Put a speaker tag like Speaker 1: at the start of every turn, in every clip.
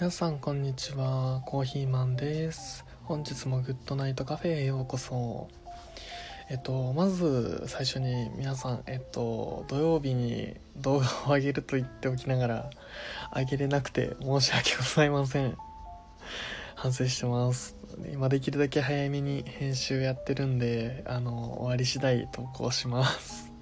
Speaker 1: 皆さんこんにちは。コーヒーマンです。本日もグッドナイトカフェへようこそ。えっとまず最初に皆さんえっと土曜日に動画を上げると言っておきながら上げれなくて申し訳ございません。反省してます。今できるだけ早めに編集やってるんであの終わり次第投稿します。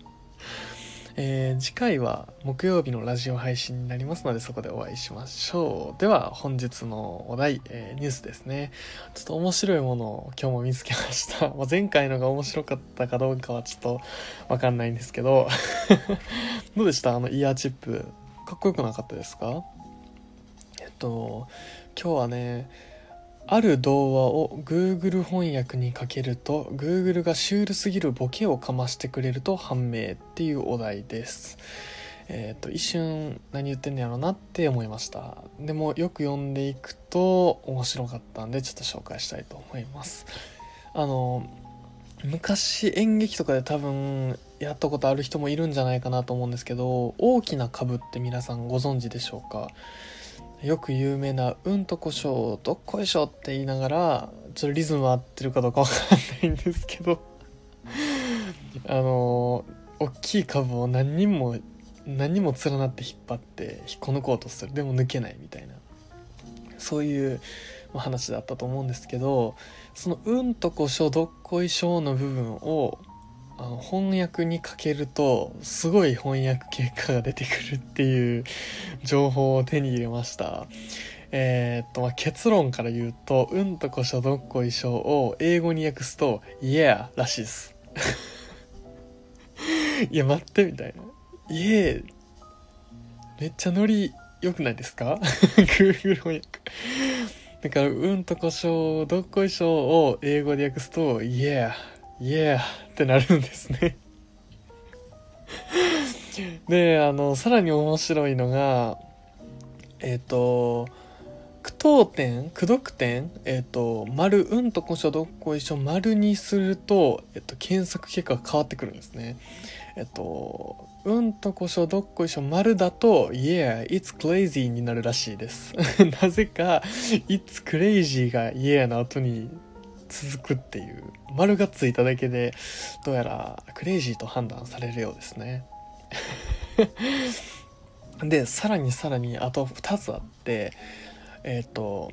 Speaker 1: えー、次回は木曜日のラジオ配信になりますのでそこでお会いしましょう。では本日のお題、えー、ニュースですね。ちょっと面白いものを今日も見つけました、まあ、前回のが面白かったかどうかはちょっとわかんないんですけど。どうでした？あのイヤーチップ。かっこよくなかったですか？えっと今日はねある童話を Google 翻訳にかけると Google がシュールすぎるボケをかましてくれると判明っていうお題です。えっ、ー、と一瞬何言ってんのやろなって思いました。でもよく読んでいくと面白かったんでちょっと紹介したいと思います。あの昔演劇とかで多分やったことある人もいるんじゃないかなと思うんですけど大きな株って皆さんご存知でしょうか？よく有名な「うんとこしょどっこいしょ」って言いながらちょっとリズム合ってるかどうかわかんないんですけど。あの大きい株を何人も何人も連なって引っ張って引っこ抜こうとする。でも抜けないみたいな。そういう話だったと思うんですけどその「うんとこしょどっこいしょ」の部分をあの翻訳にかけるとすごい翻訳結果が出てくるっていう情報を手に入れました。えー、っと、まあ、結論から言うと「うんとこしょどっこいしょ」を英語に訳すと「Yeah」らしいです。いや待ってみたいな「Yeah」めっちゃノリ良くないですか？Google 翻訳。だから「うんとこしょどっこいしょ」を英語で訳すと「Yeah」イエー。ってなるんですね で、あの、さらに面白いのが、えっ、ー、と、句読点句読点えっ、ー、と、丸、うんとこしょどっこいしょ、丸にすると、えっ、ー、と、検索結果が変わってくるんですね。えっと、うんとこしょどっこいしょ、丸だと、Yeah, it's crazy になるらしいです。なぜか、it's crazy が Yeah の後に続くっていう丸がついただけでどうやらクレイジーと判断されるようですね でさらにさらにあと2つあってえっ、ー、と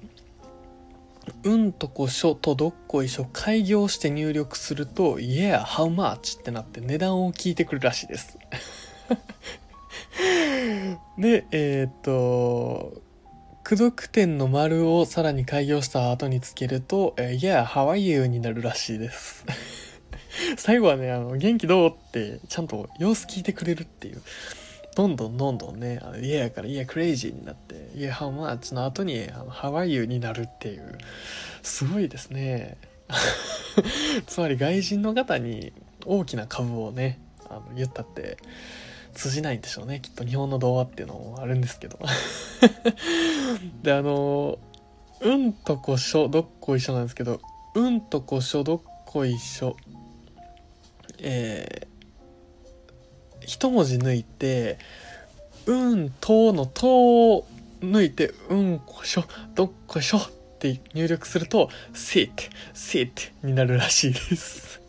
Speaker 1: うんとこしょとどっこいしょ開業して入力すると Yeah, how much? ってなって値段を聞いてくるらしいです でえっ、ー、と駆読点の丸をさらに開業した後につけると、えー、Yeah, how are you? になるらしいです。最後はね、あの、元気どうってちゃんと様子聞いてくれるっていう。どんどんどんどんね、あの Yeah から Yeah, crazy になって、Yeah, how much? の後に、あの How are you? になるっていう。すごいですね。つまり外人の方に大きな株をね、あの言ったって、通じないんでしょうね。きっと日本の童話っていうのもあるんですけど。であのうんとこしょどっこいしょなんですけどうんとこしょどっこいしょ。えー、一文字抜いてうんとのとを抜いてうんこしょどっこしょって入力すると sit sit になるらしいです。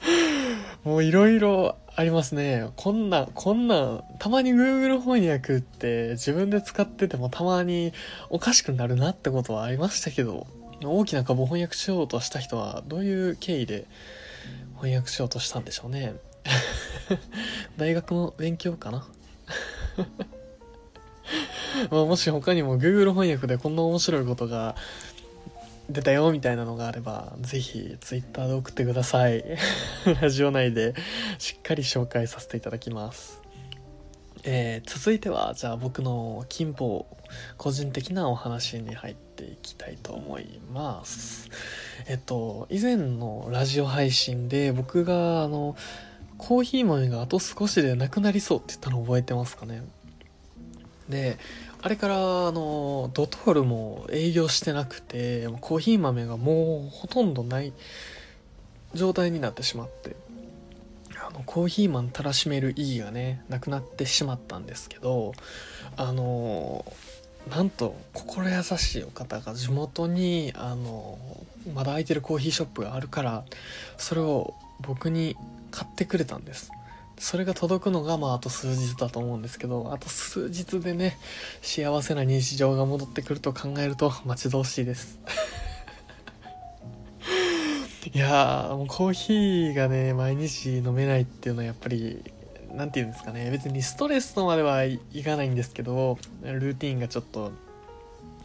Speaker 1: もういろいろありますね。こんな、こんな、たまに Google 翻訳って自分で使っててもたまにおかしくなるなってことはありましたけど、大きな株翻訳しようとした人はどういう経緯で翻訳しようとしたんでしょうね。大学の勉強かな まあもし他にも Google 翻訳でこんな面白いことが出たよみたいなのがあれば、ぜひ Twitter で送ってください。ラジオ内でしっかり紹介させていただきます。えー、続いては、じゃあ僕の金峰、個人的なお話に入っていきたいと思います。えっと、以前のラジオ配信で僕が、あの、コーヒー豆があと少しでなくなりそうって言ったの覚えてますかね？で、あれからあのドトールも営業してなくてコーヒー豆がもうほとんどない状態になってしまってあのコーヒーマンたらしめる意義がねなくなってしまったんですけどあのなんと心優しいお方が地元にあのまだ空いてるコーヒーショップがあるからそれを僕に買ってくれたんです。それが届くのがまああと数日だと思うんですけどあと数日でね幸せな日常が戻ってくると考えると待ち遠しいです。いやーもうコーヒーがね毎日飲めないっていうのはやっぱり何て言うんですかね別にストレスとまではいかないんですけどルーティンがちょっと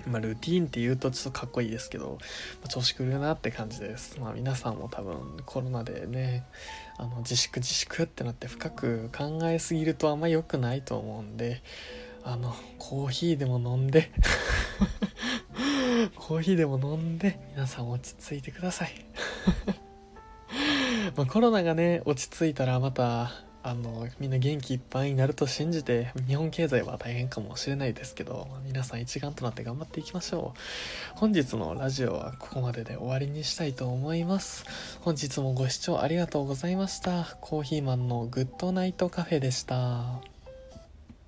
Speaker 1: まあ、ルーティーンって言うとちょっとかっこいいですけど、まあ、調子狂うなって感じです。まあ、皆さんも多分コロナでね、あの自粛自粛ってなって深く考えすぎるとあんま良くないと思うんで、あの、コーヒーでも飲んで コーヒーでも飲んで、皆さん落ち着いてください ま、コロナがね、落ち着いたらまた、あのみんな元気いっぱいになると信じて日本経済は大変かもしれないですけど皆さん一丸となって頑張っていきましょう。本日のラジオはここまでで終わりにしたいと思います。本日もご視聴ありがとうございました。コーヒーマンのグッドナイトカフェでした。